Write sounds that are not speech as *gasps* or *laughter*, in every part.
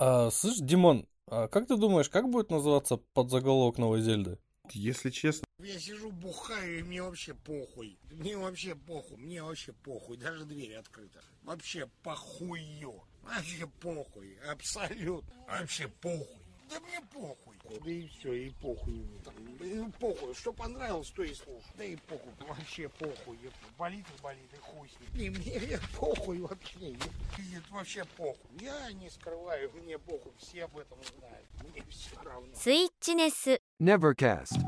А, слышь, Димон, а как ты думаешь, как будет называться подзаголовок новой Зельды? Если честно, Я сижу, бухаю, и мне вообще похуй. Мне вообще похуй, мне вообще похуй. Даже дверь открыта. Вообще похую. Вообще похуй. Абсолютно. Вообще похуй. Да мне похуй похуй. Да и все, и похуй. Да, и похуй, что понравилось, то и слушай. Да и похуй, вообще похуй. Еб. Болит и болит, и хуй с ним. И мне похуй вообще, еб. Вообще похуй. Я не скрываю, мне похуй, все об этом знают. Мне все равно. Nevercast.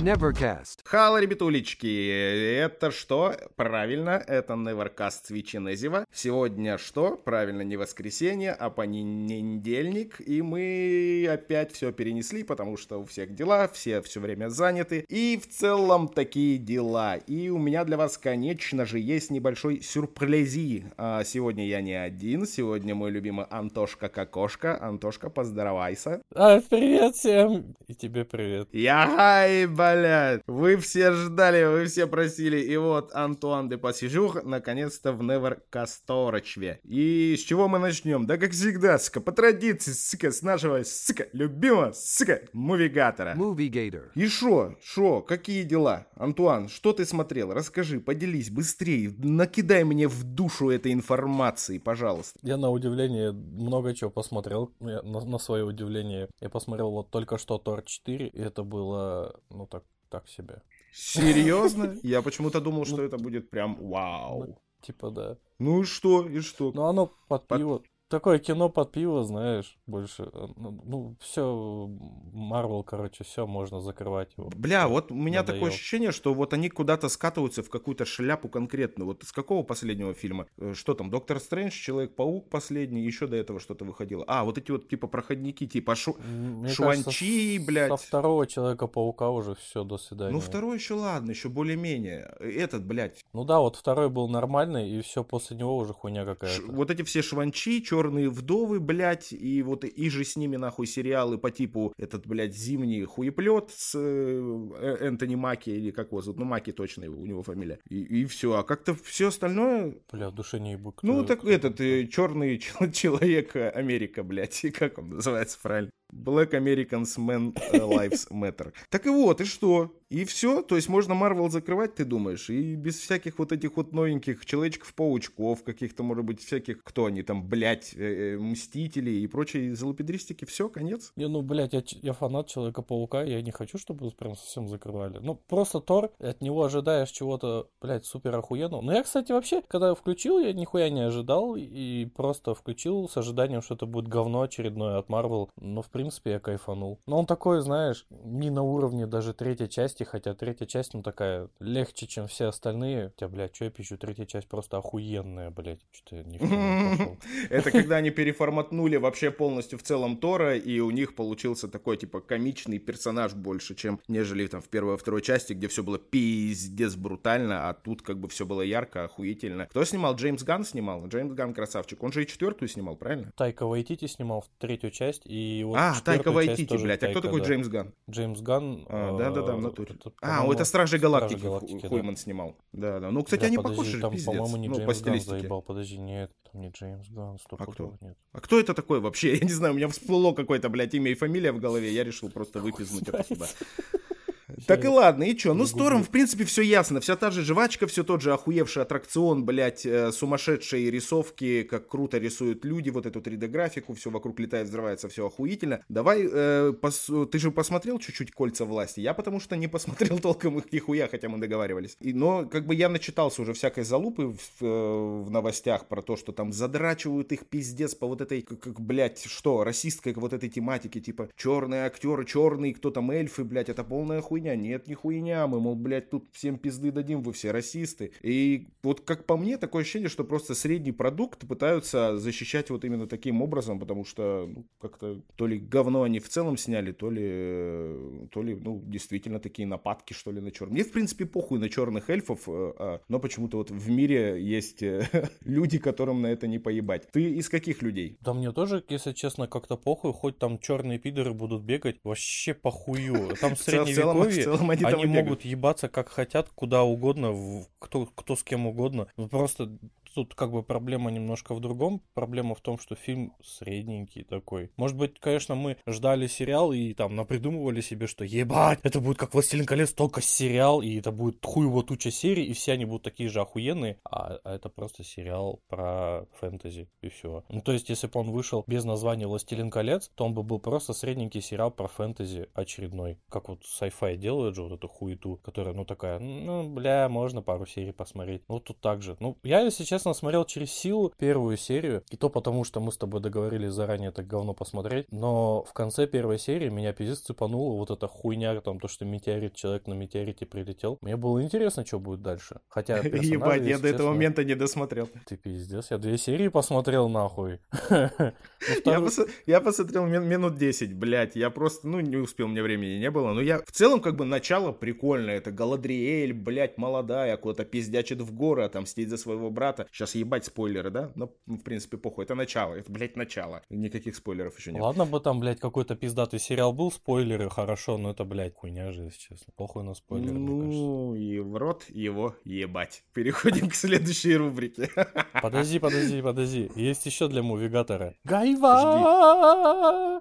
Nevercast. Хало, ребятулечки, это что? Правильно, это Nevercast с Вичинезева. Сегодня что? Правильно, не воскресенье, а понедельник, и мы опять все перенесли, потому что у всех дела, все все время заняты, и в целом такие дела. И у меня для вас, конечно же, есть небольшой сюрпризи. А сегодня я не один, сегодня мой любимый Антошка Кокошка. Антошка, поздоровайся. А, привет всем! И тебе привет. Яхай, блядь! Вы все ждали, вы все просили. И вот Антуан де Пассижур наконец-то в Неверкасторочве. И с чего мы начнем? Да как всегда, сука, по традиции, сука, с нашего, сука, любимого, сука, мувигатора. Gator. И шо, шо, какие дела? Антуан, что ты смотрел? Расскажи, поделись, быстрее, накидай мне в душу этой информации, пожалуйста. Я на удивление много чего посмотрел. Я на, на свое удивление. Я посмотрел вот только что Тор 4, и это было, ну так, так себе. Серьезно? *laughs* Я почему-то думал, что это будет прям вау. Типа да. Ну и что, и что? Ну оно под Под- пиво. Такое кино под пиво, знаешь, больше. э, Ну, ну все, Марвел, короче, все, можно закрывать его. Бля, вот у меня Надоел. такое ощущение, что вот они куда-то скатываются в какую-то шляпу конкретную. Вот из какого последнего фильма? Э, Что там, Доктор Стрэндж, Человек-паук последний, еще до этого что-то выходило. А, вот эти вот типа проходники, типа Шу... Мне Шуанчи, кажется, с- блядь. Со второго Человека-паука уже все, до свидания. Ну, второй еще ладно, еще более-менее. Этот, блядь, Ну да, вот второй был нормальный, и все после него уже хуйня ш- какая-то. вот эти все шванчи, черные вдовы, блядь, и вот и же с ними нахуй сериалы по типу этот, блядь, зимний хуеплет с э, э, Энтони Маки, или как его зовут, ну Маки точно его- у него фамилия. И, все, а как-то все остальное, Бля, в душе не ебу. Ну, так кто- этот черный человек э, Америка, блядь, *laughs* и как он называется правильно? Black Americans Men э, Lives Matter. Так и вот, и что? И все? То есть можно Марвел закрывать, ты думаешь? И без всяких вот этих вот новеньких Человечков-паучков, каких-то, может быть, всяких, кто они там, блядь, э, э, Мстители и прочие залупедристики, все, конец? Не, ну, блядь, я, я фанат Человека-паука, я не хочу, чтобы прям совсем закрывали. Ну, просто Тор, от него ожидаешь чего-то, блядь, супер охуенного. Ну, я, кстати, вообще, когда включил, я нихуя не ожидал, и просто включил с ожиданием, что это будет говно очередное от Марвел. Но, в принципе, я кайфанул. Но он такой, знаешь, не на уровне даже третьей части, хотя третья часть, ну, такая легче, чем все остальные. Хотя, блядь, что я пишу, третья часть просто охуенная, блядь. Что-то я не пошел. *laughs* Это когда они переформатнули вообще полностью в целом Тора, и у них получился такой, типа, комичный персонаж больше, чем нежели там в первой и второй части, где все было пиздец брутально, а тут как бы все было ярко, охуительно. Кто снимал? Джеймс Ганн снимал? Джеймс Ганн красавчик. Он же и четвертую снимал, правильно? Тайка Вайтити снимал третью часть, и вот а, Тайка Вайтити, блядь. А кто Тайка, такой да. Джеймс Ганн? Джеймс Ганн. А, да-да-да, в э, натуре. это, А, по-моему, это Стражи Галактики, Галактики, да. Хуйман снимал. Да-да. Ну, кстати, они подожди, похожи, там, пиздец. по-моему, не Ну, Джеймс по стилистике. заебал. Подожди, нет, там не Джеймс Ганн, стопудово нет. А кто это такой вообще? *laughs* Я не знаю, у меня всплыло какое-то, блядь, имя и фамилия в голове, я решил просто выпизнуть это сюда. Так и ладно, и чё? Ну, с Тором, в принципе, все ясно. Вся та же жвачка, все тот же охуевший аттракцион, блядь, э, сумасшедшие рисовки, как круто рисуют люди, вот эту 3D-графику, все вокруг летает, взрывается, все охуительно. Давай, э, пос- ты же посмотрел чуть-чуть «Кольца власти»? Я потому что не посмотрел *laughs* толком их нихуя, хотя мы договаривались. И, но, как бы, я начитался уже всякой залупы в, э, в новостях про то, что там задрачивают их пиздец по вот этой, как, как, блядь, что, расистской вот этой тематике, типа, черные актеры, черные, кто там эльфы, блядь, это полная хуйня. Нет, не хуйня, мы, мол, блядь, тут всем пизды дадим, вы все расисты. И вот как по мне, такое ощущение, что просто средний продукт пытаются защищать вот именно таким образом, потому что, ну, как-то то ли говно они в целом сняли, то ли, э, то ли, ну, действительно такие нападки, что ли, на черных. Мне, в принципе, похуй на черных эльфов, э, а, но почему-то вот в мире есть э, *laughs* люди, которым на это не поебать. Ты из каких людей? Да мне тоже, если честно, как-то похуй, хоть там черные пидоры будут бегать, вообще похую. Там *laughs* В цел- в целом они они могут ебаться как хотят, куда угодно, в- кто, кто с кем угодно. Ну, Просто тут как бы проблема немножко в другом. Проблема в том, что фильм средненький такой. Может быть, конечно, мы ждали сериал и там напридумывали себе, что ебать, это будет как «Властелин колец», только сериал, и это будет хуево туча серий, и все они будут такие же охуенные, а, а это просто сериал про фэнтези, и все. Ну, то есть, если бы он вышел без названия «Властелин колец», то он бы был просто средненький сериал про фэнтези очередной. Как вот sci-fi делают же вот эту хуету, которая, ну, такая, ну, бля, можно пару серий посмотреть. Ну, тут так же. Ну, я, если честно, смотрел через силу первую серию, и то потому, что мы с тобой договорились заранее это говно посмотреть, но в конце первой серии меня пиздец цепануло вот эта хуйня, там, то, что метеорит, человек на метеорите прилетел. Мне было интересно, что будет дальше. Хотя *laughs* Ебать, я до этого честно, момента не досмотрел. Ты пиздец, я две серии посмотрел нахуй. *laughs* Ну, Я, посмотрел мин- минут 10, блядь, я просто, ну, не успел, меня времени не было, но я, в целом, как бы, начало прикольное, это Галадриэль, блядь, молодая, куда-то пиздячит в горы, отомстить за своего брата, сейчас ебать спойлеры, да, но, в принципе, похуй, это начало, это, блядь, начало, никаких спойлеров еще нет. Ладно бы там, блядь, какой-то пиздатый сериал был, спойлеры, хорошо, но это, блядь, хуйня же, если честно. Похуй на спойлеры. Ну, и в рот его ебать. Переходим к следующей рубрике. Подожди, подожди, подожди. Есть еще для мувигатора. Гайва!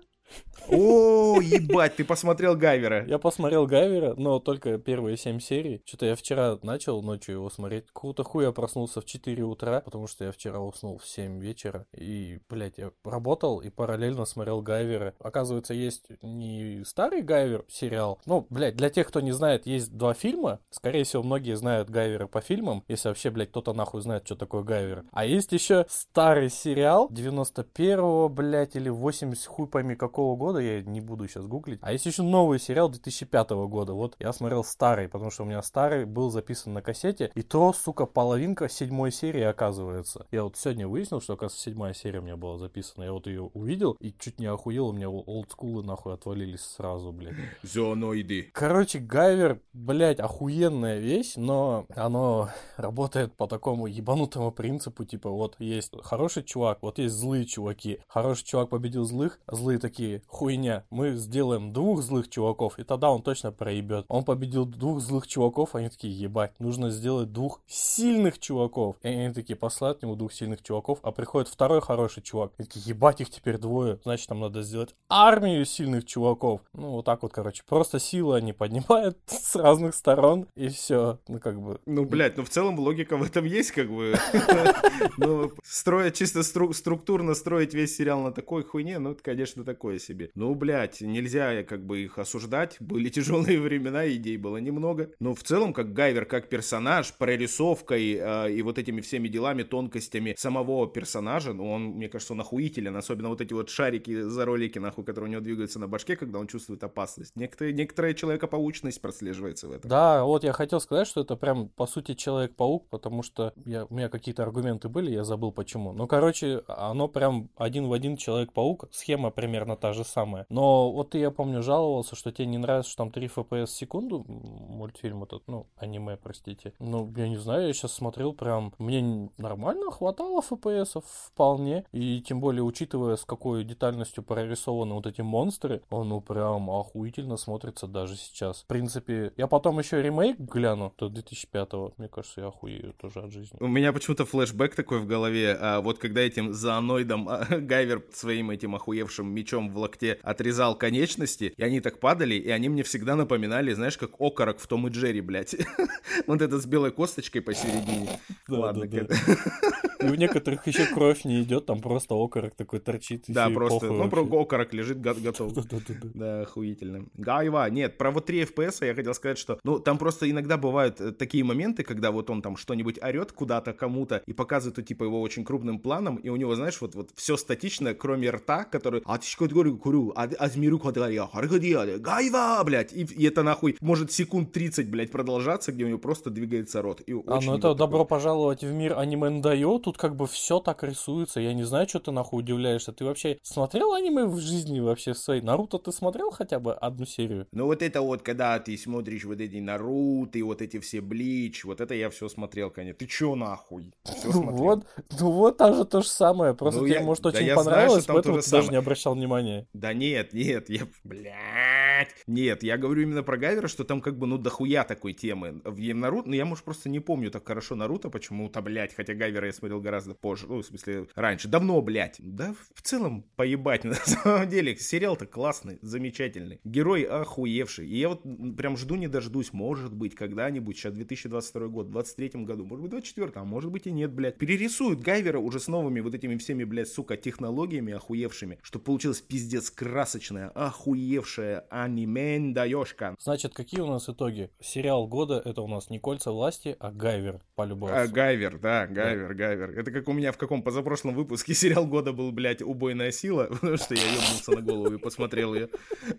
О, ебать, ты посмотрел Гайвера. Я посмотрел Гайвера, но только первые семь серий. Что-то я вчера начал ночью его смотреть. Какого-то хуя проснулся в 4 утра, потому что я вчера уснул в 7 вечера. И, блядь, я работал и параллельно смотрел Гайвера. Оказывается, есть не старый Гайвер сериал. Ну, блядь, для тех, кто не знает, есть два фильма. Скорее всего, многие знают Гайвера по фильмам, если вообще, блядь, кто-то нахуй знает, что такое Гайвер. А есть еще старый сериал 91-го, блядь, или 80 хуй пойми какого года, я не буду сейчас гуглить. А есть еще новый сериал 2005 года. Вот я смотрел старый, потому что у меня старый был записан на кассете. И то, сука, половинка седьмой серии оказывается. Я вот сегодня выяснил, что, оказывается, седьмая серия у меня была записана. Я вот ее увидел и чуть не охуел, у меня олдскулы нахуй отвалились сразу, блядь. *laughs* Зооноиды. Короче, Гайвер, блядь, охуенная вещь, но оно работает по такому ебанутому принципу, типа, вот есть хороший чувак, вот есть злые чуваки. Хороший чувак победил злых, а злые такие, хуйня, мы сделаем двух злых чуваков, и тогда он точно проебет. Он победил двух злых чуваков, они такие, ебать, нужно сделать двух сильных чуваков. И они такие послать ему двух сильных чуваков, а приходит второй хороший чувак. И такие, ебать, их теперь двое, значит, нам надо сделать армию сильных чуваков. Ну, вот так вот, короче, просто силы они поднимают *laughs* с разных сторон, и все. Ну, как бы, Ну, блядь, ну в целом логика в этом есть, как бы. *laughs* Ну, строить чисто стру- структурно строить весь сериал на такой хуйне, ну, это, конечно, такое себе. Ну, блядь, нельзя как бы их осуждать. *laughs* Были тяжелые времена, идей было немного. Но в целом, как Гайвер, как персонаж, прорисовкой э, и вот этими всеми делами, тонкостями самого персонажа, ну, он, мне кажется, он охуителен. Особенно вот эти вот шарики за ролики, нахуй, которые у него двигаются на башке, когда он чувствует опасность. Некоторые, некоторая человекопаучность прослеживается в этом. Да, вот я хотел сказать, что это прям, по сути, Человек-паук, потому что я, у меня какие-то аргументы были, я забыл почему. Ну, короче, оно прям один в один Человек-паук, схема примерно та же самая. Но вот я помню, жаловался, что тебе не нравится, что там 3 FPS в секунду мультфильм этот, ну, аниме, простите. Ну, я не знаю, я сейчас смотрел прям, мне нормально хватало FPS вполне, и тем более, учитывая, с какой детальностью прорисованы вот эти монстры, он, ну, прям охуительно смотрится даже сейчас. В принципе, я потом еще ремейк гляну, то 2005-го, мне кажется, я охуею тоже от жизни. У меня почему-то флешбэк такой в голове, а вот когда этим зооноидом а, *laughs* Гайвер своим этим охуевшим мечом в локте отрезал конечности, и они так падали, и они мне всегда напоминали, знаешь, как окорок в Том и Джерри, блядь. *laughs* Вот этот с белой косточкой посередине. Ладно. И у некоторых еще кровь не идет, там просто окорок такой торчит. Да, просто, ну, про окорок лежит, го- готов. *laughs* Да, охуительно. Гайва, нет, про вот 3 FPS я хотел сказать, что, ну, там просто иногда бывают э, такие моменты, когда вот он там что-нибудь орет куда-то кому-то и показывает, типа, его очень крупным планом, и у него, знаешь, вот, вот все статично, кроме рта, который «А ты что говорю, курю, а азмиру квадрия, харгадия, гайва, блядь!» и, и это нахуй может секунд 30, блядь, продолжаться, где у него просто двигается рот. И А, ну это добро такой- пожаловать в мир аниме Ндайо, тут как бы все так рисуется, я не знаю, что ты нахуй удивляешься. Ты вообще смотрел аниме в жизни вообще своей? Наруто ты смотрел хотя бы одну серию? Ну вот это вот, когда ты смотришь вот эти Наруто и вот эти все Блич, вот это я все смотрел, конечно. Ты чё нахуй? Все Ну смотрел. вот, ну вот там же то же самое, просто Ну, тебе, я- может, да очень я знаю, понравилось, там поэтому ты даже самое. не обращал внимания. Да нет, нет, я... Бля... блядь. Нет, я говорю именно про Гайвера, что там как бы, ну, дохуя такой темы. В Наруто, ну, я, может, просто не помню так хорошо Наруто почему-то, блядь, хотя Гайвера я смотрел гораздо позже, ну, в смысле, раньше, давно, блядь. Да, в целом, поебать, *laughs* на самом деле, сериал-то классный, замечательный. Герой охуевший. И я вот прям жду не дождусь, может быть, когда-нибудь, сейчас 2022 год, в 23 году, может быть, 24 а может быть и нет, блядь. Перерисуют Гайвера уже с новыми вот этими всеми, блядь, сука, технологиями охуевшими, что получилось пиздец красочное, охуевшее аниме даешка. Значит, какие у нас итоги? Сериал года это у нас не кольца власти, а Гайвер по-любому. А, Гайвер, да, Гайвер, Гайвер. Это как у меня в каком позапрошлом выпуске сериал года был, блядь, убойная сила, *laughs* потому что я ебнулся на голову и посмотрел ее.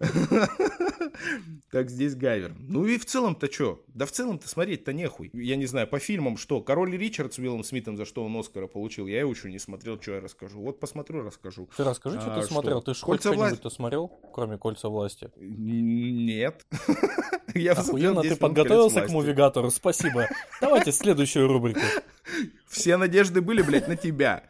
*laughs* *laughs* Так здесь Гайвер. Ну и в целом-то что? Да в целом-то смотреть-то нехуй. Я не знаю, по фильмам что? Король Ричард с Уиллом Смитом, за что он Оскара получил, я его еще не смотрел, что я расскажу. Вот посмотрю, расскажу. Ты расскажи, что А, ты смотрел. что? Ты ж хоть что-нибудь-то смотрел, кроме кольца власти? Нет. *laughs* Я Охуенно, ты 10 минут подготовился «Колец к власти». мувигатору, спасибо. *laughs* Давайте следующую рубрику. Все надежды были, блядь, на тебя.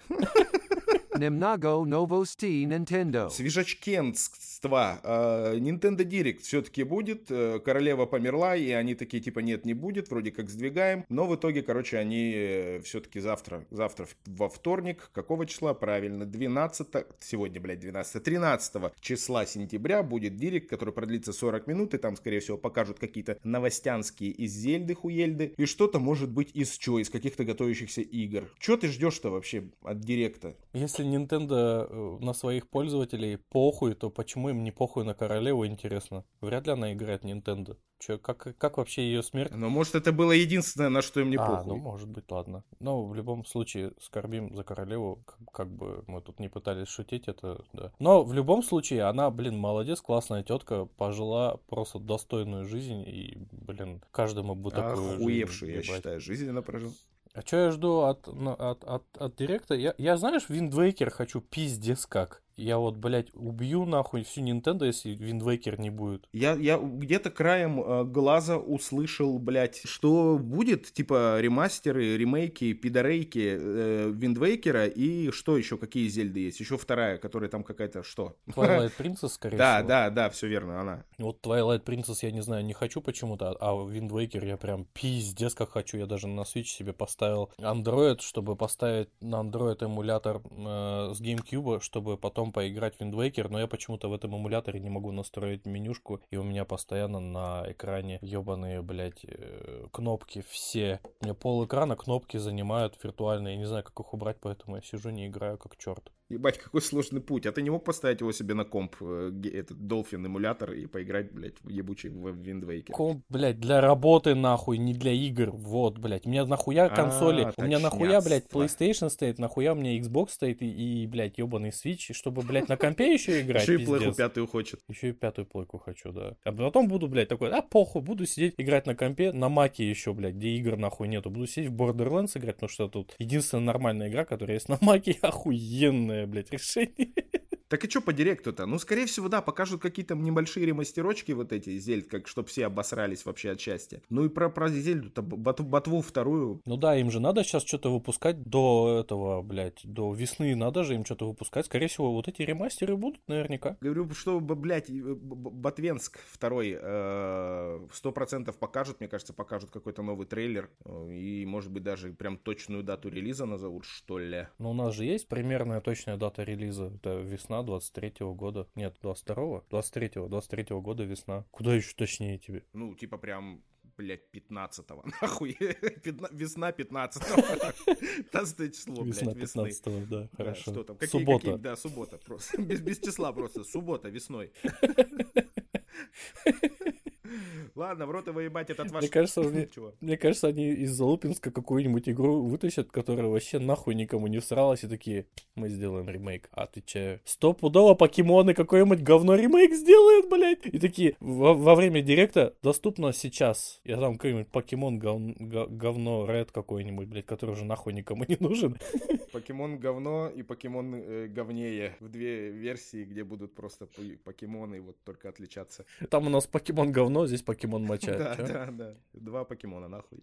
Немного новостей Nintendo. Свежачкенство. Э, Nintendo Direct все-таки будет. Э, Королева померла, и они такие, типа, нет, не будет. Вроде как сдвигаем. Но в итоге, короче, они все-таки завтра, завтра во вторник, какого числа? Правильно, 12, сегодня, блядь, 12, 13 числа сентября будет Директ, который продлится 40 минут, и там, скорее всего, покажут какие-то новостянские из Зельды, Хуельды, и что-то, может быть, из чего, из каких-то готовящихся игр. Че ты ждешь-то вообще от Директа? Если Nintendo э, на своих пользователей похуй, то почему им не похуй на королеву, интересно? Вряд ли она играет Nintendo. Че, как, как вообще ее смерть? Но может это было единственное, на что им не а, похуй. ну может быть, ладно. Но в любом случае скорбим за королеву, как, как бы мы тут не пытались шутить, это да. Но в любом случае она, блин, молодец, классная тетка, пожила просто достойную жизнь и, блин, каждому бы такую Охуевший, я жизнь, ебать. считаю, жизнь она прожила. А что я жду от, на- от, от, от директа? Я, я, знаешь, Waker хочу пиздец как. Я вот, блядь, убью нахуй всю Nintendo, если Waker не будет. Я, я где-то краем э, глаза услышал, блядь, что будет, типа, ремастеры, ремейки, пидорейки э, Виндвейкера и что еще, какие Зельды есть? Еще вторая, которая там какая-то, что? Twilight *laughs* Princess, скорее Да, всего. да, да, все верно, она. Вот Twilight Princess, я не знаю, не хочу почему-то, а Wind Waker я прям пиздец как хочу. Я даже на Switch себе поставил Android, чтобы поставить на Android эмулятор э, с GameCube, чтобы потом поиграть в Wind Waker, но я почему-то в этом эмуляторе не могу настроить менюшку, и у меня постоянно на экране ебаные, блядь, э, кнопки все. У меня пол экрана кнопки занимают виртуальные, я не знаю, как их убрать, поэтому я сижу, не играю как черт. Ебать, какой сложный путь. А ты не мог поставить его себе на комп, э, этот Dolphin эмулятор и поиграть, блядь, в ебучий в Виндвейкер? Комп, блядь, для работы нахуй, не для игр. Вот, блядь. У меня нахуя консоли, А, у меня нахуя, блядь. PlayStation стоит, нахуя у меня Xbox стоит и, и, блядь, ебаный Switch, чтобы, блядь, на компе еще *laughs* играть, Еще и пиздец. пятую хочет. Еще и пятую плойку хочу, да. А потом буду, блядь, такой, а похуй, буду сидеть играть на компе, на маке еще, блядь, где игр нахуй нету. Буду сидеть в Borderlands играть, потому что тут единственная нормальная игра, которая есть на маке, *laughs* охуенное, blitt regi. *laughs* Так и что по директу-то? Ну, скорее всего, да, покажут какие-то небольшие ремастерочки вот эти Зельд, как чтоб все обосрались вообще от счастья. Ну и про, про Зельду-то, бат- ботву вторую. Ну да, им же надо сейчас что-то выпускать до этого, блядь, до весны надо же им что-то выпускать. Скорее всего, вот эти ремастеры будут наверняка. Говорю, что, блядь, э, Ботвенск второй сто процентов покажут, мне кажется, покажут какой-то новый трейлер. э, И, может быть, даже прям точную дату релиза назовут, что ли. Но у нас же есть примерная точная дата релиза. Это весна 23-го года. Нет, 22-го? 23-го, 23-го года весна. Куда еще точнее тебе? Ну, типа прям, блядь, 15-го. *laughs* Нахуй. Пятна- Весна 15-го. 15 *laughs* число, весна блядь, весны. 15-го, да, Да, хорошо. что там? Какие, Суббота. какие- да, суббота просто. Без, без числа просто. Суббота, весной. *laughs* Ладно, в рот его ебать этот ваш... Мне кажется, Чего? Мне кажется, они из Залупинска какую-нибудь игру вытащат, которая вообще нахуй никому не всралась, и такие, мы сделаем ремейк. А ты че? Стопудово покемоны какое-нибудь говно ремейк сделают, блядь. И такие, во, во время директа доступно сейчас. Я там какой-нибудь покемон гов- говно Ред какой-нибудь, блядь, который уже нахуй никому не нужен. *laughs* Покемон говно и покемон э, говнее. В две версии, где будут просто покемоны вот только отличаться. Там у нас покемон говно говно, здесь покемон моча. Да, да, да. Два покемона, нахуй.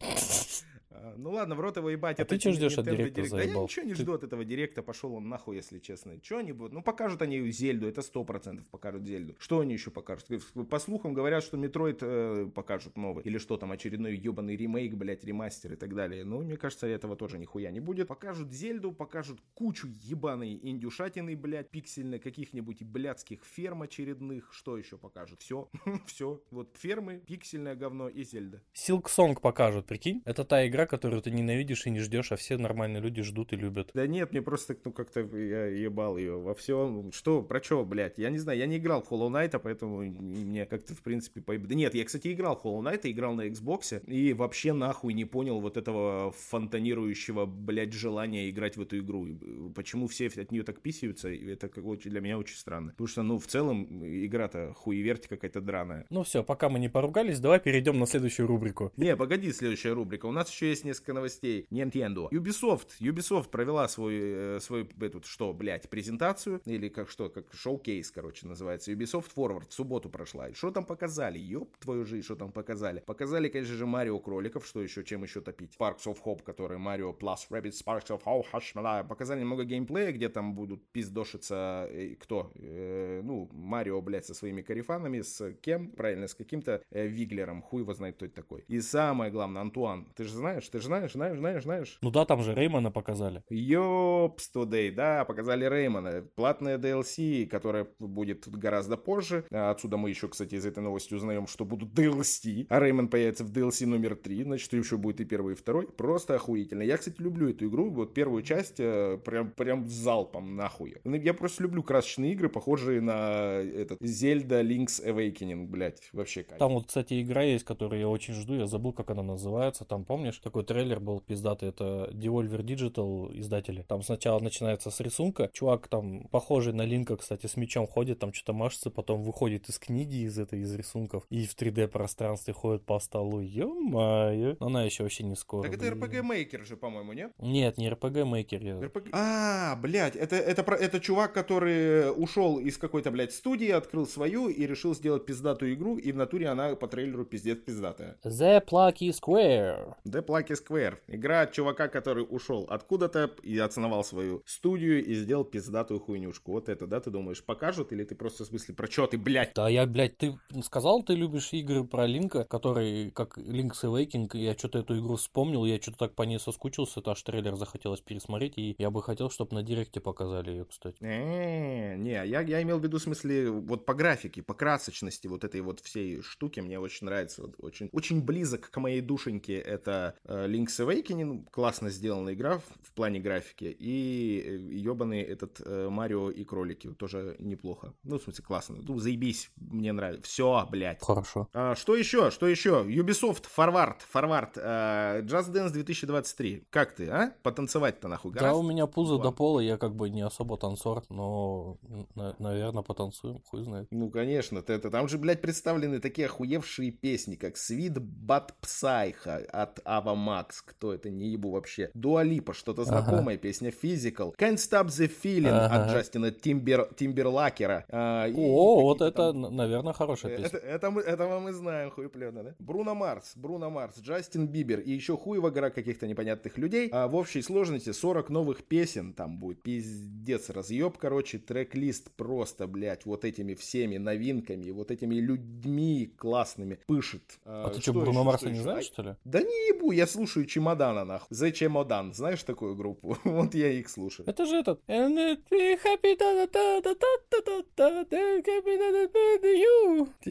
А, Ну ладно, в рот его ебать. А ты чё не- ждёшь от Direct. Да я ничего не жду от этого Direct а, пошел он нахуй, если честно. Что они будут? Ну покажут они Зельду, это сто процентов покажут Зельду. Что они еще покажут? По слухам говорят, что Metroid э, покажут новый. Или что там, очередной ебаный ремейк, блять, ремастер и так далее. Ну, мне кажется, этого тоже нихуя не будет. Покажут Зельду, покажут кучу ебаной индюшатины, блядь, пиксельной, каких-нибудь блядских ферм очередных. Что еще покажут? Все, *laughs* все. Вот фермы, пиксельное говно и Зельда. Silk Song покажут, прикинь? Это та игра, которую ты ненавидишь и не ждешь, а все нормальные люди ждут и любят. Да нет, мне просто, ну, как-то я ебал ее во всем. Что, про что, блядь? Я не знаю, я не играл в Hollow Knight, а поэтому мне как-то, в принципе, поеб... Да нет, я, кстати, играл в Hollow Knight, играл на Xbox, и вообще нахуй не понял вот этого фонтанирующего, блядь, желания играть в эту игру. Почему все от нее так писаются, это как для меня очень странно. Потому что, ну, в целом, игра-то хуеверти какая-то драная. Ну все, пока мы не поругались, давай перейдем на следующую рубрику. Не, погоди, следующая рубрика. У нас еще есть несколько новостей. Nintendo. Ubisoft. Ubisoft провела свой, э, свою, эту, что, блядь, презентацию, или как что, как шоу-кейс, короче, называется. Ubisoft Forward в субботу прошла. И что там показали? Ёб твою жизнь, что там показали? Показали, конечно же, Марио кроликов, что еще, чем еще топить? Sparks of Hope, который Марио Plus Rabbit Sparks of Hope, Hashmala. Показали немного геймплея, где там будут пиздошиться, э, кто? Э, ну, Марио, блядь, со своими карифанами, с кем? Правильно, с каким-то э, Виглером, хуй его знает, кто это такой. И самое главное, Антуан, ты же знаешь, ты же знаешь, знаешь, знаешь, знаешь. Ну да, там же Реймона показали. Ёпс, today, да, показали Реймона. Платная DLC, которая будет гораздо позже. А Отсюда мы еще, кстати, из этой новости узнаем, что будут DLC. А Реймон появится в DLC номер 3, значит, еще будет и первый, и второй. Просто охуительно. Я, кстати, люблю эту игру. Вот первую часть э, прям, прям залпом нахуй. Ну, Я просто люблю красочные игры, похожие на этот Zelda Link's Awakening, блядь. Вообще. Там вот, кстати, игра есть, которую я очень жду, я забыл, как она называется. Там, помнишь, такой трейлер был пиздатый, это Devolver Digital издатели. Там сначала начинается с рисунка, чувак там похожий на Линка, кстати, с мечом ходит, там что-то машется, потом выходит из книги, из этой, из рисунков, и в 3D пространстве ходит по столу. Ё-моё. Она еще вообще не скоро. Так это. RPG Maker же, по-моему, нет? Нет, не RPG Maker. я- RPG. А, блядь, это, это, про- это чувак, который ушел из какой-то, блядь, студии, открыл свою и решил сделать пиздатую игру, и в натуре она по трейлеру пиздец пиздатая. The Plucky Square. The Plucky Square. Игра от чувака, который ушел откуда-то и основал свою студию и сделал пиздатую хуйнюшку. Вот это, да, ты думаешь, покажут или ты просто в смысле, про что ты, блядь? Да, я, блядь, ты сказал, ты любишь игры про Линка, который, как Link's Awakening, я что-то эту игру вспомнил, я что-то так по ней соскучился, это аж трейлер захотелось пересмотреть, и я бы хотел, чтобы на Директе показали ее, кстати. Не, не, я, я имел в виду, в смысле, вот по графике, по красочности вот этой вот всей штуки мне очень нравится. Вот очень, очень близок к моей душеньке это э, Link's Awakening, классно сделанная игра в, плане графики, и ебаный этот э, Марио и кролики, тоже неплохо. Ну, в смысле, классно. Ну, заебись, мне нравится. Все, блядь. Хорошо. А, что еще? Что еще? Ubisoft, Forward, Forward, э, Just Dance 2023. Как ты, а? Потанцевать-то нахуй Да, гораздо? у меня пузо Ладно. до пола, я как бы не особо танцор, но, наверное, потанцуем, хуй знает. Ну, конечно, ты это, там же, блядь, представлены такие охуевшие песни, как Sweet But Psycho от Ava Max. Кто это? Не ебу вообще. Дуалипа, что-то Ага. знакомое, песня Physical. Can't Stop the Feeling Ага. от Джастина Тимбер, Тимберлакера. А, и О, вот это, там- наверное, хорошая Э, песня. Это, это мы, этого мы знаем, хуепленно, да? Бруно Марс, Бруно Марс, Джастин Бибер и еще хуево гора каких-то непонятных людей. А в общей сложности 40 новых песен там будет. Пиздец, разъеб, короче, трек-лист просто, блядь, вот этими всеми новинками, вот этими людьми такие классными, пышет. А, ты что, Бруно Марса не знаешь, что ли? Да не ебу, я слушаю Чемодана, нахуй. The Чемодан, знаешь такую группу? вот я их слушаю. Это же этот... Ты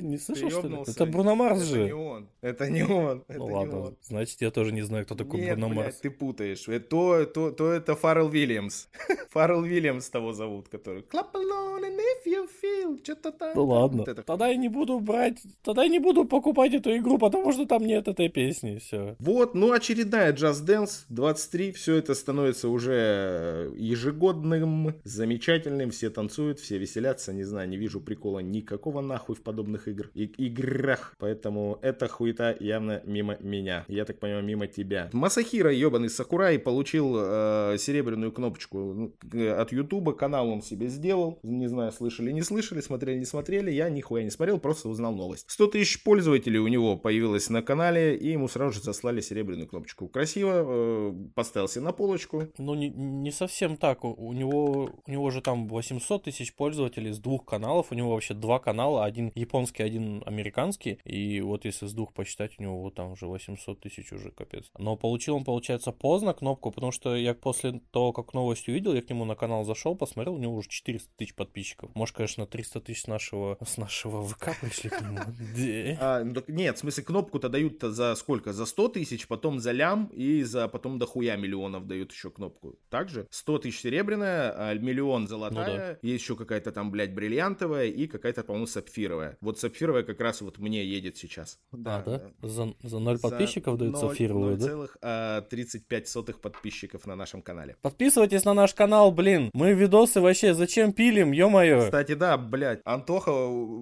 не слышал, что ли? Это Бруно Марс же. Это не он. Это не он. Ну ладно, значит, я тоже не знаю, кто такой Бруно Марс. ты путаешь. То, то, то это Фаррелл Вильямс. Фаррелл Вильямс того зовут, который... Clap alone and if you feel... Что-то там. Ну ладно. Тогда я не буду брать тогда я не буду покупать эту игру, потому что там нет этой песни, все. Вот, ну очередная Just Dance 23, все это становится уже ежегодным, замечательным, все танцуют, все веселятся, не знаю, не вижу прикола никакого нахуй в подобных игр, и, играх, поэтому эта хуета явно мимо меня, я так понимаю, мимо тебя. Масахира, ебаный Сакурай, получил э, серебряную кнопочку э, от Ютуба, канал он себе сделал, не знаю, слышал слышали, не слышали, смотрели, не смотрели, я нихуя не смотрел, просто узнал новость. 100 тысяч пользователей у него появилось на канале, и ему сразу же заслали серебряную кнопочку. Красиво, э, поставил себе на полочку. Ну, не, не совсем так. У него, у него же там 800 тысяч пользователей с двух каналов. У него вообще два канала, один японский, один американский. И вот если с двух посчитать, у него вот там уже 800 тысяч уже, капец. Но получил он, получается, поздно кнопку, потому что я после того, как новость увидел, я к нему на канал зашел, посмотрел, у него уже 400 тысяч подписчиков. Может, конечно, 300 тысяч с нашего, с нашего ВК пришли к нему. Да. А, ну так нет, в смысле, кнопку-то дают-то за сколько? За 100 тысяч, потом за лям, и за потом до хуя миллионов дают еще кнопку. Также 100 тысяч серебряная, а миллион золотая, есть еще какая-то там, блядь, бриллиантовая и какая-то, по-моему, сапфировая. Вот сапфировая как раз вот мне едет сейчас. А, да? За, за 0 подписчиков дают ноль- сапфировую, да? 0,35 подписчиков на нашем канале. Подписывайтесь на наш канал, блин. Мы видосы вообще зачем пилим, ё-моё. Кстати, да, блядь, Антоха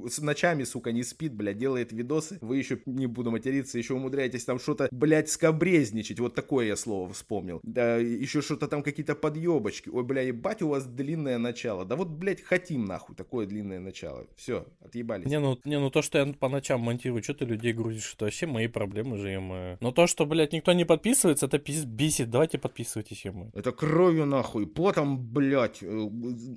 с ночами, сука, не спит, блядь, делает видосы. Вы еще, не буду материться, еще умудряетесь там что-то, блядь, скобрезничать. Вот такое я слово вспомнил. Да, еще что-то там какие-то подъебочки. Ой, бля, ебать, у вас длинное начало. Да вот, блядь, хотим нахуй такое длинное начало. Все, отъебались. Не, ну, не, ну то, что я по ночам монтирую, что ты людей грузишь, это вообще мои проблемы же, ё Но то, что, блядь, никто не подписывается, это пиз- бесит. Давайте подписывайтесь, ё Это кровью нахуй, потом, блядь, э,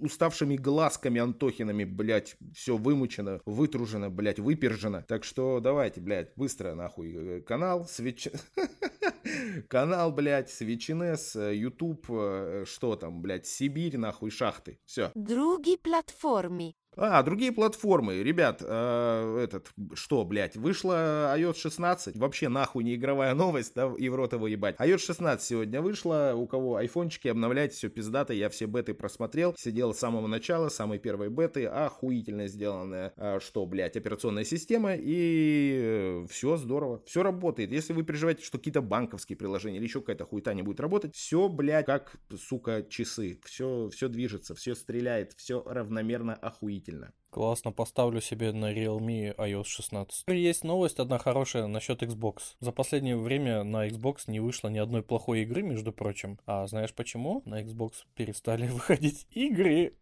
уставшими глазками Антохинами, блядь, все вымучено, вытружено, блядь, выпержено. Так что давайте, блядь, быстро нахуй э, канал, свеч... *laughs* Канал, блядь, Свечинес, Ютуб, э, что там, блядь, Сибирь, нахуй, шахты. Все. Други платформи. А, другие платформы. Ребят, э, этот, что, блядь, вышла iOS 16. Вообще нахуй не игровая *laughs* новость, да, и в рот его ебать. iOS 16 сегодня вышла. У кого айфончики, обновляйте, все пиздато. Я все беты просмотрел. Сидел с самого начала, самой первой беты. Охуительно сделанная, э, что, блядь, операционная система. И все здорово. Все работает. Если вы переживаете, что какие-то банковские приложения или еще какая-то хуета не будет работать, все, блядь, как, сука, часы. Все, все движется, все стреляет, все равномерно охуительно. Классно, поставлю себе на Realme iOS 16. Есть новость одна хорошая насчет Xbox. За последнее время на Xbox не вышло ни одной плохой игры, между прочим. А знаешь почему? На Xbox перестали *laughs* выходить игры.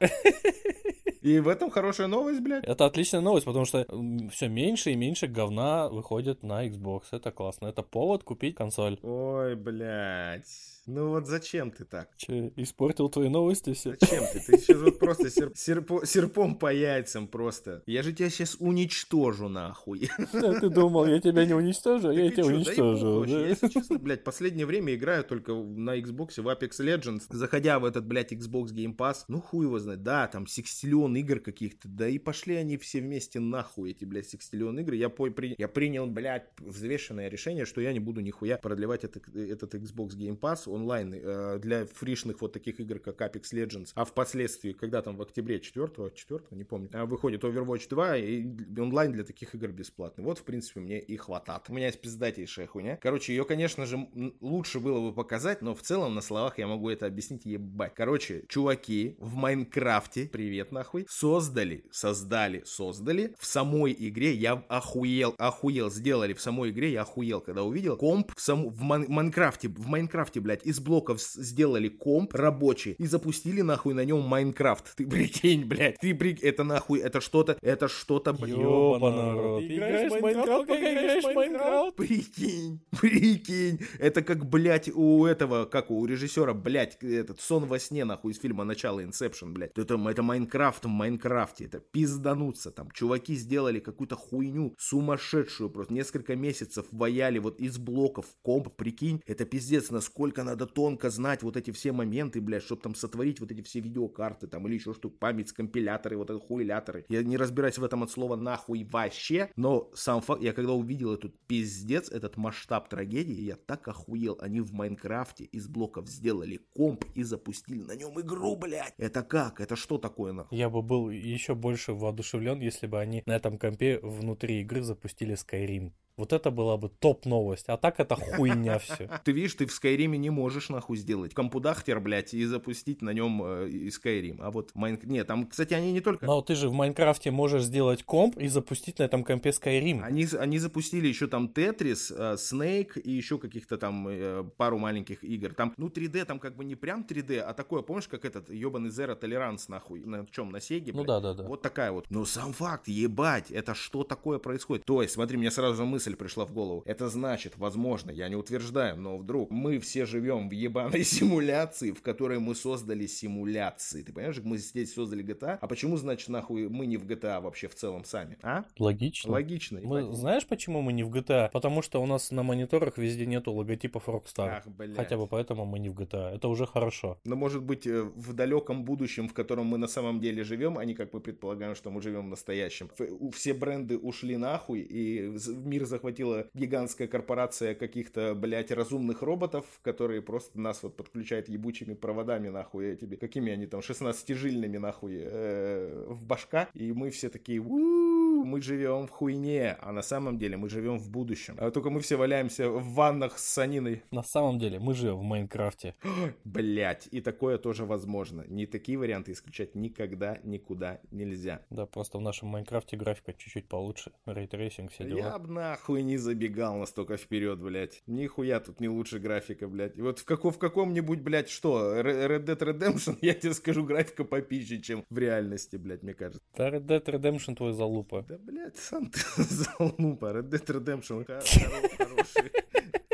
И в этом хорошая новость, блядь. Это отличная новость, потому что все меньше и меньше говна выходит на Xbox. Это классно. Это повод купить консоль. Ой, блядь. Ну вот зачем ты так? Че, испортил твои новости все? Зачем ты? Ты сейчас вот просто серп- серпо- серпом по яйцам просто. Я же тебя сейчас уничтожу нахуй. Ты думал, я тебя не уничтожу? Я Так и тебя уничтожу. да? Я, Если честно, блядь, последнее время играю только на Xbox в Apex Legends. Заходя в этот, блядь, Xbox Game Pass, ну хуй его знает. Да, там сексиллион игр каких-то. Да и пошли они все вместе нахуй, эти, блядь, сексиллион игры. Я, при- я принял, блядь, взвешенное решение, что я не буду нихуя продлевать этот, этот Xbox Game Pass онлайн э, для фришных вот таких игр, как Apex Legends. А впоследствии, когда там в октябре 4 4 не помню, а, выходит Overwatch 2, и онлайн для таких игр бесплатный. Вот, в принципе, мне и хватает. У меня есть пиздатейшая хуйня. Короче, ее, конечно же, лучше было бы показать, но в целом на словах я могу это объяснить ебать. Короче, чуваки в Майнкрафте, привет нахуй, создали, создали, создали в самой игре, я охуел, охуел, сделали в самой игре, я охуел, когда увидел комп в, саму, в Майн- Майнкрафте, в Майнкрафте, блядь, из блоков сделали комп рабочий и запустили нахуй на нем Майнкрафт. Ты *laughs* прикинь, блядь, ты прикинь, это нахуй, это что-то, это что-то, блядь. Ёбаный рот. Ты играешь в Майнкрафт, пока играешь в Майнкрафт? Прикинь, *laughs* прикинь. Это как, блядь, у этого, как у режиссера, блядь, этот сон во сне, нахуй, из фильма «Начало Inception», блядь. Это, это Майнкрафт в Майнкрафте, это пиздануться там. Чуваки сделали какую-то хуйню сумасшедшую, просто несколько месяцев ваяли вот из блоков комп, прикинь. Это пиздец, насколько надо тонко знать вот эти все моменты, блядь, чтобы там сотворить вот эти все видеокарты там или еще что память, компиляторы, вот это хуиляторы. Я не разбираюсь в этом от слова нахуй вообще, но сам факт, я когда увидел этот пиздец, этот масштаб трагедии, я так охуел. Они в Майнкрафте из блоков сделали комп и запустили на нем игру, блядь. Это как? Это что такое, нахуй? Я бы был еще больше воодушевлен, если бы они на этом компе внутри игры запустили Skyrim. Вот это была бы топ-новость. А так это хуйня все. Ты видишь, ты в Скайриме не можешь нахуй сделать компудахтер, блядь, и запустить на нем э, и Skyrim. А вот Майнк... Нет, там, кстати, они не только... Но ты же в Майнкрафте можешь сделать комп и запустить на этом компе Skyrim. Они, они запустили еще там Тетрис, Snake и еще каких-то там э, пару маленьких игр. Там, ну, 3D там как бы не прям 3D, а такое, помнишь, как этот ебаный Zero Tolerance нахуй, на чем, на Сеге, Ну да, да, да. Вот такая вот. Но сам факт, ебать, это что такое происходит? То есть, смотри, мне сразу мысль пришла в голову. Это значит, возможно, я не утверждаю, но вдруг мы все живем в ебаной *laughs* симуляции, в которой мы создали симуляции. Ты понимаешь, мы здесь создали GTA, а почему, значит, нахуй мы не в GTA вообще в целом сами, а? Логично. Логично. Мы, ебать. знаешь, почему мы не в GTA? Потому что у нас на мониторах везде нету логотипов Rockstar. Ах, блядь. Хотя бы поэтому мы не в GTA. Это уже хорошо. Но может быть э, в далеком будущем, в котором мы на самом деле живем, а не как мы предполагаем, что мы живем в настоящем. Все бренды ушли нахуй, и мир захватила гигантская корпорация каких-то, блядь, разумных роботов, которые просто нас вот подключают ебучими проводами нахуй этими, какими они там, 16-жильными нахуй э, в башка, и мы все такие, «У, мы живем в хуйне, а на самом деле мы живем в будущем. А только мы все валяемся в ваннах с саниной На самом деле, мы живем в Майнкрафте. *gasps* Блять, и такое тоже возможно. Не такие варианты исключать никогда, никуда нельзя. Да, просто в нашем Майнкрафте графика чуть-чуть получше. Ray tracing, все дела. Я б нахуй не забегал настолько вперед, блять. Нихуя тут не лучше графика, блять. И вот в, како- в каком-нибудь, блять, что, Red Dead Redemption, *laughs* я тебе скажу, графика попизже, чем в реальности, блять, мне кажется. Да, Red Dead Redemption твой залупа. Да, блять, сам ты *laughs* залупа. Red Dead Redemption *laughs* хороший.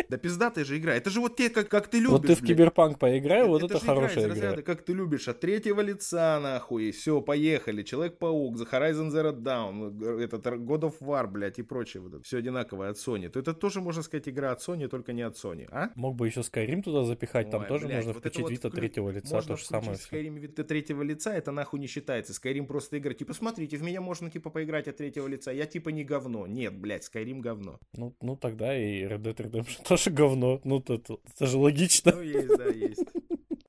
Да пиздатая же игра. Это же вот те, как, как ты любишь, Вот ты в блядь. Киберпанк поиграй, вот это из хорошая игра. разряда, как ты любишь, от третьего лица, нахуй, все, поехали, Человек-паук, The Horizon Zero Dawn, этот God of War, блядь, и прочее, вот все одинаковое от Sony, то это тоже, можно сказать, игра от Sony, только не от Sony, а? Мог бы еще Skyrim туда запихать, там Ой, тоже блядь, можно вот это включить вот вид от вклю- третьего лица, можно то же самое. Skyrim вид от третьего лица, это нахуй не считается. Skyrim просто игра, типа, смотрите, в меня можно, типа, поиграть от третьего лица, я, типа, не говно. Нет, блядь, Skyrim говно. Ну, ну тогда и Red Dead Redemption *laughs* тоже говно. Ну, это, это же логично. Ну, есть, да, есть.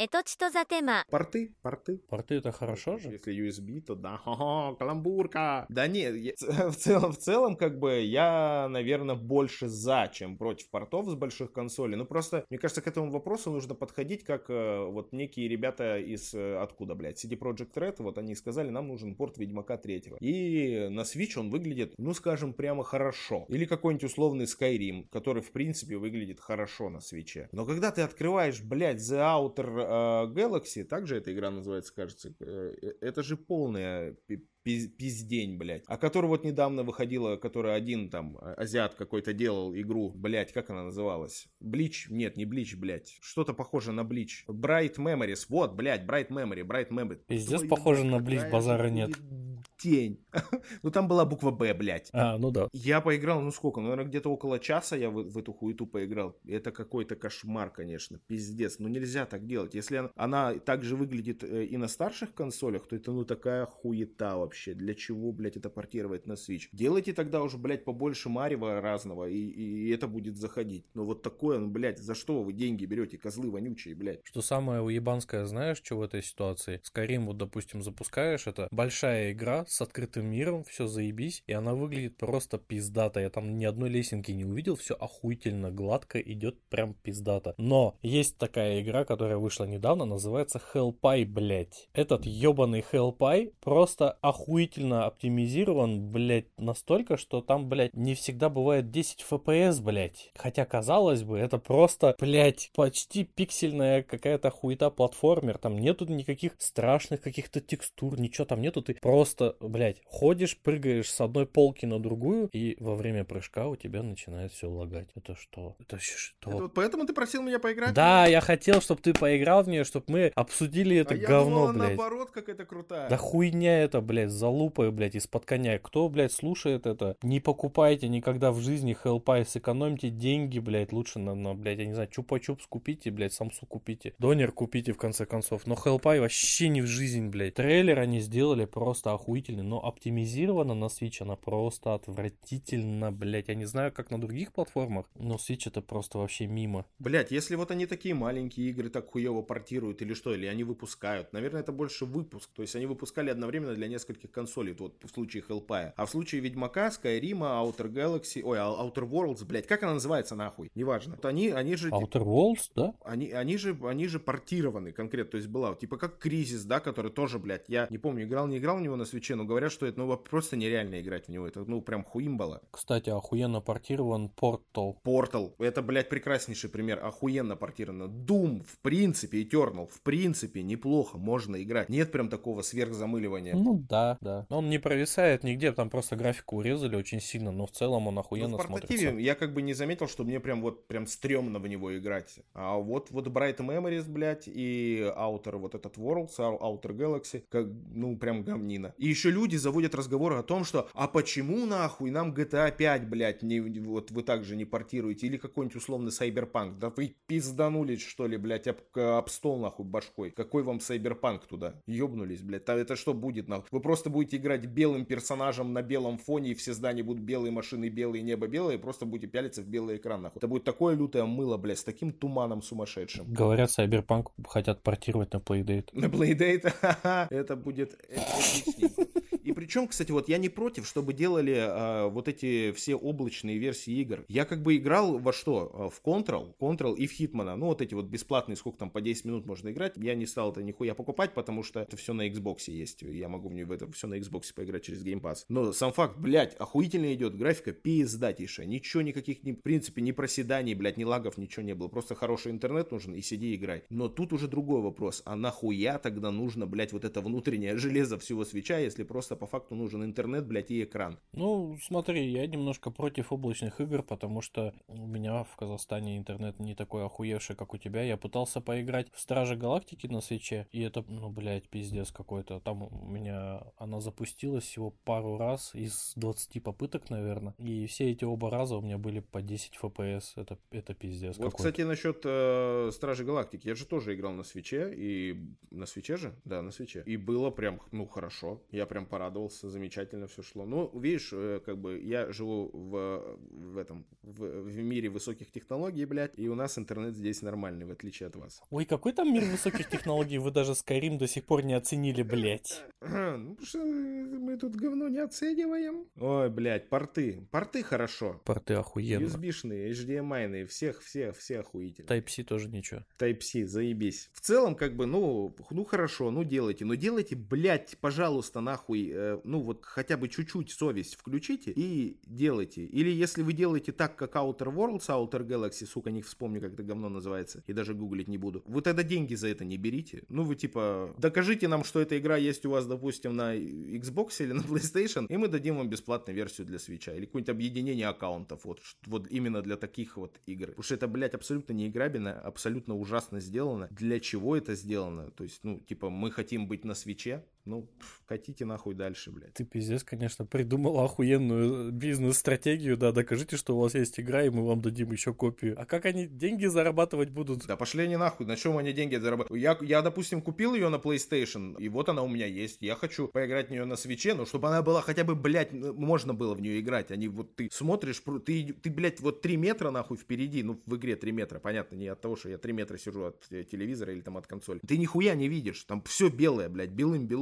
Это что за тема? Порты, порты. Порты это хорошо же? Если USB, то да. Хо-хо, каламбурка. Да нет, я, *laughs* в, целом, в целом, как бы, я, наверное, больше за, чем против портов с больших консолей. Ну, просто, мне кажется, к этому вопросу нужно подходить, как э, вот некие ребята из, э, откуда, блядь, CD Project Red, вот они сказали, нам нужен порт Ведьмака 3. И на Switch он выглядит, ну, скажем, прямо хорошо. Или какой-нибудь условный Skyrim, который, в принципе, выглядит хорошо на свече. Но когда ты открываешь, блядь, The Outer Galaxy, также эта игра называется, кажется, э, э, это же полная пи- пиз- пиздень, блядь. А которая вот недавно выходила, которая один там азиат какой-то делал игру, блядь, как она называлась? Блич? Нет, не Блич, блядь. Что-то похоже на Блич. Bright Memories. Вот, блядь, Bright Memory, Bright Memory. Пиздец, Твою похоже на Блич, базара нет. День. *laughs* Ну там была буква Б, блядь. А, ну да. Я поиграл, ну сколько, ну, наверное, где-то около часа я в, в эту хуету поиграл. Это какой-то кошмар, конечно, пиздец. Ну нельзя так делать. Если она, она так же выглядит э, и на старших консолях, то это ну такая хуета вообще. Для чего, блядь, это портировать на Switch? Делайте тогда уже, блядь, побольше Марева разного, и, и это будет заходить. Но вот такое, ну, блядь, за что вы деньги берете, козлы вонючие, блядь? Что самое уебанское, знаешь, что в этой ситуации? Skyrim, вот, допустим, запускаешь, это большая игра с открытым миром, все заебись, и она выглядит просто пиздато. Я там ни одной лесенки не увидел, все охуительно гладко идет прям пиздато. Но есть такая игра, которая вышла недавно, называется Hellpie, блять. Этот ебаный Hellpie просто охуительно оптимизирован, блять, настолько, что там, блять, не всегда бывает 10 FPS, блять. Хотя, казалось бы, это просто, блять, почти пиксельная какая-то хуета платформер. Там нету никаких страшных каких-то текстур, ничего там нету. Ты просто, блять, ходишь, прыгаешь с одной полки на другую, и во время прыжка у тебя начинает все лагать. Это что? Это что? Это вот поэтому ты просил меня поиграть? Да, я хотел, чтобы ты поиграл в нее, чтобы мы обсудили это а я говно, думал, блядь. наоборот, как это крутая. Да хуйня это, блядь, залупа, блядь, из-под коня. Кто, блядь, слушает это? Не покупайте никогда в жизни Hellpie, сэкономьте деньги, блядь, лучше на, на блядь, я не знаю, чупа-чупс купите, блядь, самсу купите. Донер купите, в конце концов. Но Hellpie вообще не в жизнь, блядь. Трейлер они сделали просто охуительно охуительный, но оптимизирована на Switch она просто отвратительно, блять. Я не знаю, как на других платформах, но Switch это просто вообще мимо. Блять, если вот они такие маленькие игры так хуево портируют или что, или они выпускают, наверное, это больше выпуск. То есть они выпускали одновременно для нескольких консолей, вот в случае Hellpie. А в случае Ведьмака, Skyrim, Outer Galaxy, ой, Outer Worlds, блять, как она называется нахуй? Неважно. Вот они, они же... Outer Worlds, да? Они, они, же, они же портированы конкретно. То есть была, типа как Кризис, да, который тоже, блядь, я не помню, играл, не играл в него на свече, но говорят, что это ну, просто нереально играть в него. Это, ну, прям хуимбала. Кстати, охуенно портирован Portal. Portal. Это, блядь, прекраснейший пример. Охуенно портировано. Doom, в принципе, Eternal, в принципе, неплохо, можно играть. Нет прям такого сверхзамыливания. Ну да, да. Он не провисает нигде, там просто графику урезали очень сильно, но в целом он охуенно ну, в портативе смотрится. я как бы не заметил, что мне прям вот прям стрёмно в него играть. А вот, вот Bright Memories, блядь, и Outer вот этот Worlds, Outer Galaxy, как, ну, прям говнина. И еще люди заводят разговоры о том, что а почему нахуй нам GTA 5, блядь, не, вот вы также не портируете, или какой-нибудь условный Cyberpunk. Да вы пизданулись, что ли, блядь, об, об стол нахуй башкой. Какой вам Cyberpunk туда? Ёбнулись, блядь. А это что будет нахуй? Вы просто будете играть белым персонажем на белом фоне, и все здания будут белые, машины белые, небо белое, и просто будете пялиться в белый экран нахуй. Это будет такое лютое мыло, блядь, с таким туманом сумасшедшим. Говорят, Cyberpunk хотят портировать на Playdate. На Playdate? *laughs* Это будет эпичненько. И причем, кстати, вот я не против, чтобы делали а, вот эти все облачные версии игр. Я как бы играл во что? А, В Control, Control и в Hitman. Ну, вот эти вот бесплатные, сколько там, по 10 минут можно играть. Я не стал это нихуя покупать, потому что это все на Xbox есть. Я могу мне в это все на Xbox поиграть через Game Pass. Но сам факт, блядь, охуительно идет. Графика пиздатейшая. Ничего никаких, ни, в принципе, ни проседаний, блядь, ни лагов, ничего не было. Просто хороший интернет нужен и сиди играй. Но тут уже другой вопрос. А нахуя тогда нужно, блядь, вот это внутреннее железо всего свеча, если просто по факту нужен интернет, блядь, и экран. Ну, смотри, я немножко против облачных игр, потому что у меня в Казахстане интернет не такой охуевший, как у тебя. Я пытался поиграть в Стражи Галактики на свече, и это, ну, блядь, пиздец какой-то. Там у меня она запустилась всего пару раз из 20 попыток, наверное. И все эти оба раза у меня были по 10 FPS. Это, это пиздец Вот, кстати, насчет э, Стражи Галактики. Я же тоже играл на свече, и на свече же? Да, на свече. И было прям, ну, хорошо. Я прям порадовался, замечательно все шло. Ну, видишь, э, как бы я живу в, в этом, в, в мире высоких технологий, блядь, и у нас интернет здесь нормальный, в отличие от вас. Ой, какой там мир высоких технологий? Вы даже Skyrim до сих пор не оценили, блядь. Ну, что мы тут говно не оцениваем. Ой, блядь, порты. Порты хорошо. Порты охуенно. USB-шные, HDMI-ные, всех, все, все охуительно. Type-C тоже ничего. Type-C, заебись. В целом, как бы, ну, ну хорошо, ну делайте. Но делайте, блядь, пожалуйста, нахуй, э, ну вот хотя бы чуть-чуть совесть включите и делайте. Или если вы делаете так, как Outer Worlds, Outer Galaxy, сука, не вспомню, как это говно называется, и даже гуглить не буду. Вы тогда деньги за это не берите. Ну, вы типа, докажите нам, что эта игра есть у вас, допустим, на Xbox или на PlayStation, и мы дадим вам бесплатную версию для свеча. Или какое-нибудь объединение аккаунтов, вот, вот именно для таких вот игр. Потому что это, блядь, абсолютно неиграбельно, абсолютно ужасно сделано. Для чего это сделано? То есть, ну, типа, мы хотим быть на свече, ну, пф, хотите нахуй дальше, блядь. Ты пиздец, конечно, придумал охуенную бизнес-стратегию, да, докажите, что у вас есть игра, и мы вам дадим еще копию. А как они деньги зарабатывать будут? Да пошли они нахуй, на чем они деньги зарабатывают? Я, я, допустим, купил ее на PlayStation, и вот она у меня есть. Я хочу поиграть в нее на свече, но чтобы она была хотя бы, блядь, можно было в нее играть. Они вот ты смотришь, ты, ты, блядь, вот 3 метра нахуй впереди, ну, в игре 3 метра, понятно, не от того, что я 3 метра сижу от э, телевизора или там от консоли. Ты нихуя не видишь, там все белое, блядь,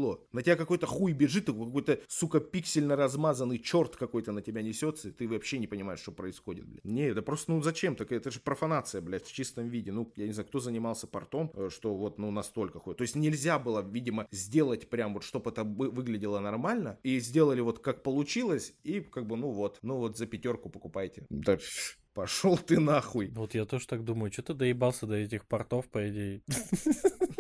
белым-бело. На тебя какой-то хуй бежит, какой-то, сука, пиксельно размазанный черт какой-то на тебя несется, и ты вообще не понимаешь, что происходит, блядь. Не, это просто, ну, зачем? Так это же профанация, блядь, в чистом виде. Ну, я не знаю, кто занимался портом, э, что вот, ну, настолько хуй. То есть нельзя было, видимо, сделать прям вот, чтобы это выглядело нормально, и сделали вот как получилось, и как бы, ну вот, ну вот за пятерку покупайте. Да, *laughs* пошел ты нахуй. Вот я тоже так думаю, что ты доебался до этих портов, по идее. *laughs*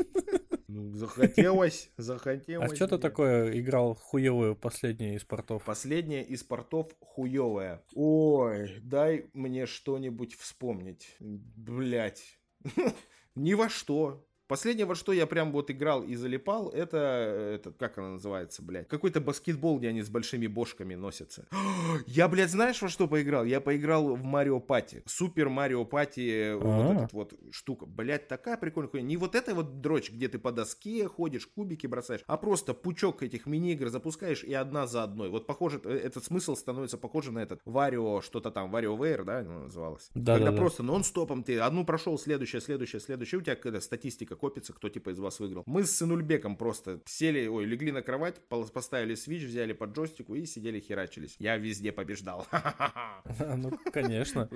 Ну, захотелось, *laughs* захотелось. А что ты такое играл хуевую последнее из портов? Последняя из портов хуевая. Ой, дай мне что-нибудь вспомнить. Блять. *laughs* Ни во что. Последнее, во что я прям вот играл и залипал, это, это как она называется, блядь? Какой-то баскетбол, где они с большими бошками носятся. *gasps* Я, блядь, знаешь, во что поиграл? Я поиграл в Марио Пати. Супер Марио Пати, вот А. этот вот штука. Блядь, такая прикольная хуйня. Не вот эта вот дрочь, где ты по доске ходишь, кубики бросаешь, а просто пучок этих мини-игр запускаешь и одна за одной. Вот похоже, э, этот смысл становится похоже на этот Варио, что-то там, Варио Вейр, да, называлось? Да, Когда да, да. просто нон-стопом ты одну прошел, следующая, следующая, следующая, у тебя какая-то статистика копится, кто типа из вас выиграл. Мы с Сынульбеком просто сели, ой, легли на кровать, поставили свич, взяли под джойстику и сидели херачились. Я везде побеждал. *laughs* *laughs* Ну, конечно.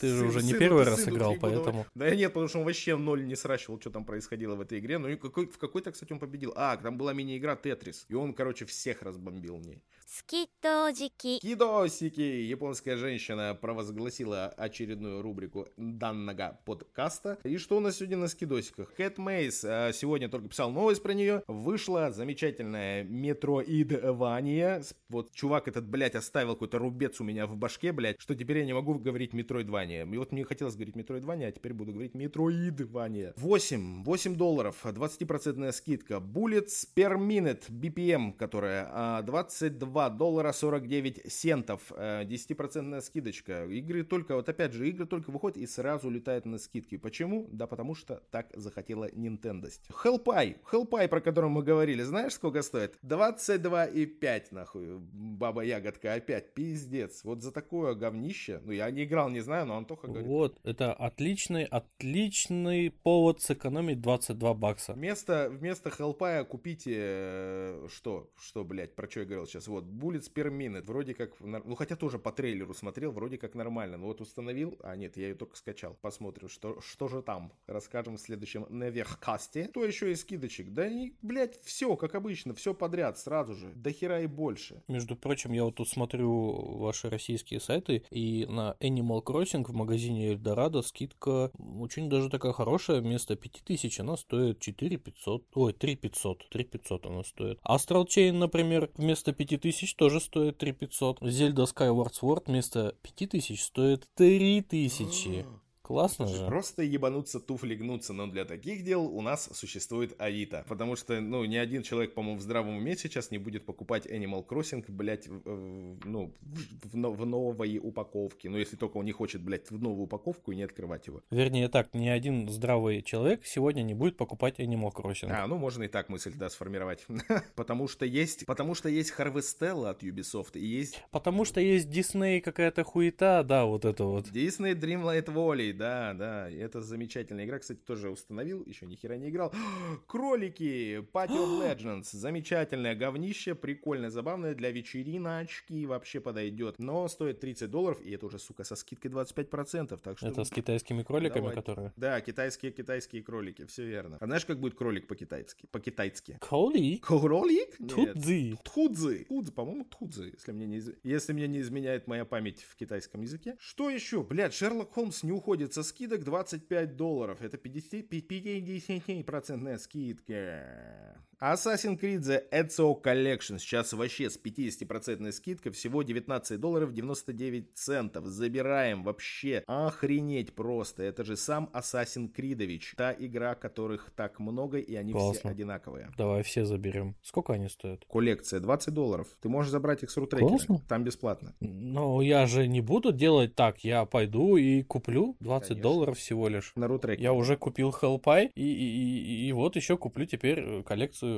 Ты же уже не первый раз играл, поэтому- Да нет, потому что он вообще ноль не сращивал, что там происходило в этой игре. Ну и в какой-то, кстати, он победил. А, там была мини-игра Тетрис. И он, короче, всех разбомбил в ней. Скидожики. Кидосики. Японская женщина провозгласила очередную рубрику данного подкаста. И что у нас сегодня на скидосиках? Кэт Мейс э, сегодня только писал новость про нее. Вышла замечательная метроидвания. Вот чувак этот, блядь, оставил какой-то рубец у меня в башке, блядь, что теперь я не могу говорить метроидвания. И вот мне хотелось говорить метроидвания, а теперь буду говорить метроидвания. 8. 8 долларов. 20% скидка. Bullets per minute BPM, которая а, 22 2 доллара 49 сентов, 10% скидочка. Игры только, вот опять же, игры только выходят и сразу летают на скидки. Почему? Да потому что так захотела Nintendo. Hellpie, Hellpie, про который мы говорили, знаешь, сколько стоит? 22,5 нахуй, баба ягодка опять, пиздец. Вот за такое говнище, ну я не играл, не знаю, но Антоха говорит. Вот, это отличный, отличный повод сэкономить 22 бакса. Вместо, вместо Hellpie купите, э, что, что, блядь, про что я говорил сейчас, вот, Bullets per minute, вроде как, ну, хотя тоже по трейлеру смотрел, вроде как нормально, но вот установил, а нет, я ее только скачал, посмотрим, что, что же там, расскажем в следующем наверхкасте. Что еще из скидочек? Да, и, блядь, все, как обычно, все подряд, сразу же, до хера и больше. Между прочим, я вот тут смотрю ваши российские сайты, и на Animal Crossing в магазине Эльдорадо скидка очень даже такая хорошая, вместо 5000 она стоит 4500, ой, 3500, 3500 она стоит. Astral Chain, например, вместо 5000 тоже стоит 3500. Zelda Skyward Sword вместо 5000 стоит 3000. Классно же. Просто ебануться, туфли гнуться, но для таких дел у нас существует Авито. Потому что, ну, ни один человек, по-моему, в здравом уме сейчас не будет покупать Animal Crossing, блядь, ну, в, в но- в новой упаковке. Ну, если только он не хочет, блядь, в новую упаковку и не открывать его. Вернее так, ни один здравый человек сегодня не будет покупать Animal Crossing. А, ну, можно и так мысль, да, сформировать. *laughs* Потому что есть, потому что есть Harvestella от Ubisoft и есть Потому что есть Дисней какая-то хуета, да, вот это вот. Disney Dreamlight Valley, да, да, и это замечательная игра, кстати, тоже установил, еще ни хера не играл. *gasps* Кролики, Party of *gasps* Legends, замечательное говнище, прикольное, забавное, для вечериночки вообще подойдет, но стоит 30 долларов, и это уже, сука, со скидкой 25%, так что... Это с китайскими кроликами, Давай. которые... Да, китайские китайские кролики, все верно. А знаешь, как будет кролик по-китайски? По-китайски. Кролик? Кролик? Тудзи. Тхудзи. Тхудзи, по-моему, Тхудзи, если мне не, если мне не изменяет моя память в китайском языке. Что еще? Блядь, Шерлок Холмс не уходит со скидок 25 долларов. Это 50 50% скидка. Assassin's Creed The Ezio Collection сейчас вообще с 50% скидкой всего 19 долларов 99 центов. Забираем вообще. Охренеть просто. Это же сам Assassin's Creedович. Та игра, которых так много, и они все Классно. одинаковые. Давай все заберем. Сколько они стоят? Коллекция 20 долларов. Ты можешь забрать их с рутрекера. Классно. Там бесплатно. Ну, я же не буду делать так. Я пойду и куплю 20 Конечно. долларов всего лишь. На рутрекере. Я уже купил Hellpie, и, и, и- и вот еще куплю теперь коллекцию...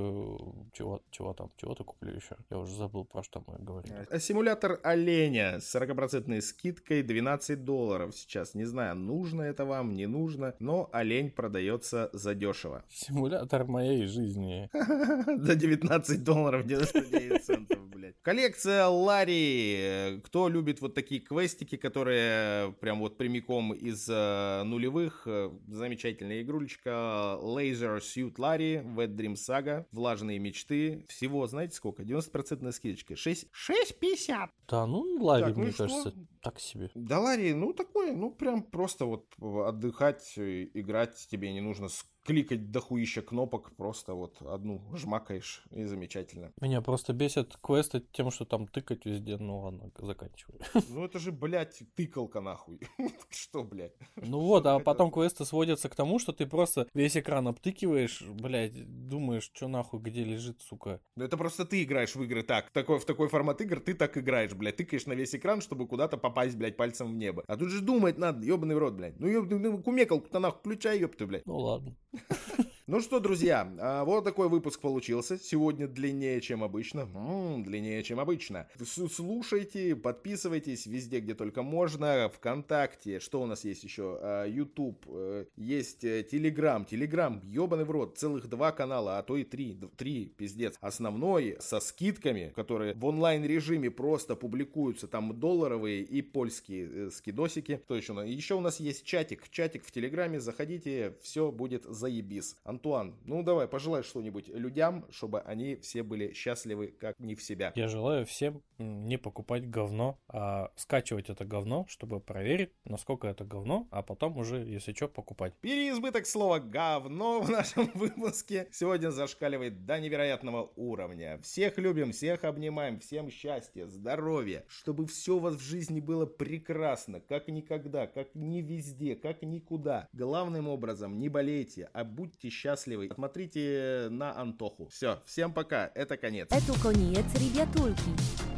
Чего, чего там? Чего-то куплю еще. Я уже забыл, про что мы говорили. А Симулятор оленя с 40% скидкой 12 долларов сейчас. Не знаю, нужно это вам, не нужно, но олень продается задешево. Симулятор моей жизни. *laughs* За 19 долларов 99 центов, блядь. Коллекция Ларри. Кто любит вот такие квестики, которые прям вот прямиком из э, нулевых. э, замечательная игрулечка Laser Suit Larry, Wet Dream Saga, Влажные мечты. Всего, знаете сколько? 90% скидочка. 6, 6,50. Да, ну, Лави, Так, ну мне что? Так себе. Да, Ларри, ну такое, ну прям просто вот отдыхать, э, играть тебе не нужно кликать дохуища кнопок, просто вот одну жмакаешь и замечательно. Меня просто бесит квесты тем, что там тыкать везде, ну ладно, заканчиваю. *laughs* Ну это же, блядь, тыкалка нахуй. *laughs* Что, блядь? Ну вот, а потом квесты сводятся к тому, что ты просто весь экран обтыкиваешь, блядь, думаешь, что нахуй, где лежит, сука. Ну это просто ты играешь в игры так. Такой, в такой формат игр ты так играешь, блядь. Тыкаешь на весь экран, чтобы куда-то попасть, блядь, пальцем в небо. А тут же думать надо, ебаный в рот, блядь. Ну, ёб, ну кумекалку-то нахуй включай, ёпты, блядь. Ну ладно. *laughs* Ну что, друзья, а, вот такой выпуск получился. Сегодня длиннее, чем обычно. М, длиннее, чем обычно. Слушайте, подписывайтесь везде, где только можно. Вконтакте, что у нас есть еще? А, YouTube, э, есть Телеграм. Телеграм, ебаный в рот. Целых два канала, а то и три. Три, пиздец. Основной, со скидками, которые в онлайн-режиме просто публикуются. Там долларовые и польские э, скидосики. Что еще? Еще у нас есть чатик. Чатик в Телеграме. Заходите, все будет заебис. Антуан, ну давай, пожелай что-нибудь людям, чтобы они все были счастливы, как не в себя. Я желаю всем не покупать говно, а скачивать это говно, чтобы проверить, насколько это говно, а потом уже, если что, покупать. Переизбыток слова «говно» в нашем *laughs* выпуске сегодня зашкаливает до невероятного уровня. Всех любим, всех обнимаем, всем счастья, здоровья, чтобы все у вас в жизни было прекрасно, как никогда, как ни везде, как никуда. Главным образом, не болейте, а будьте счастливы. Смотрите на Антоху. Все, всем пока, это конец. Это конец, ребятульки.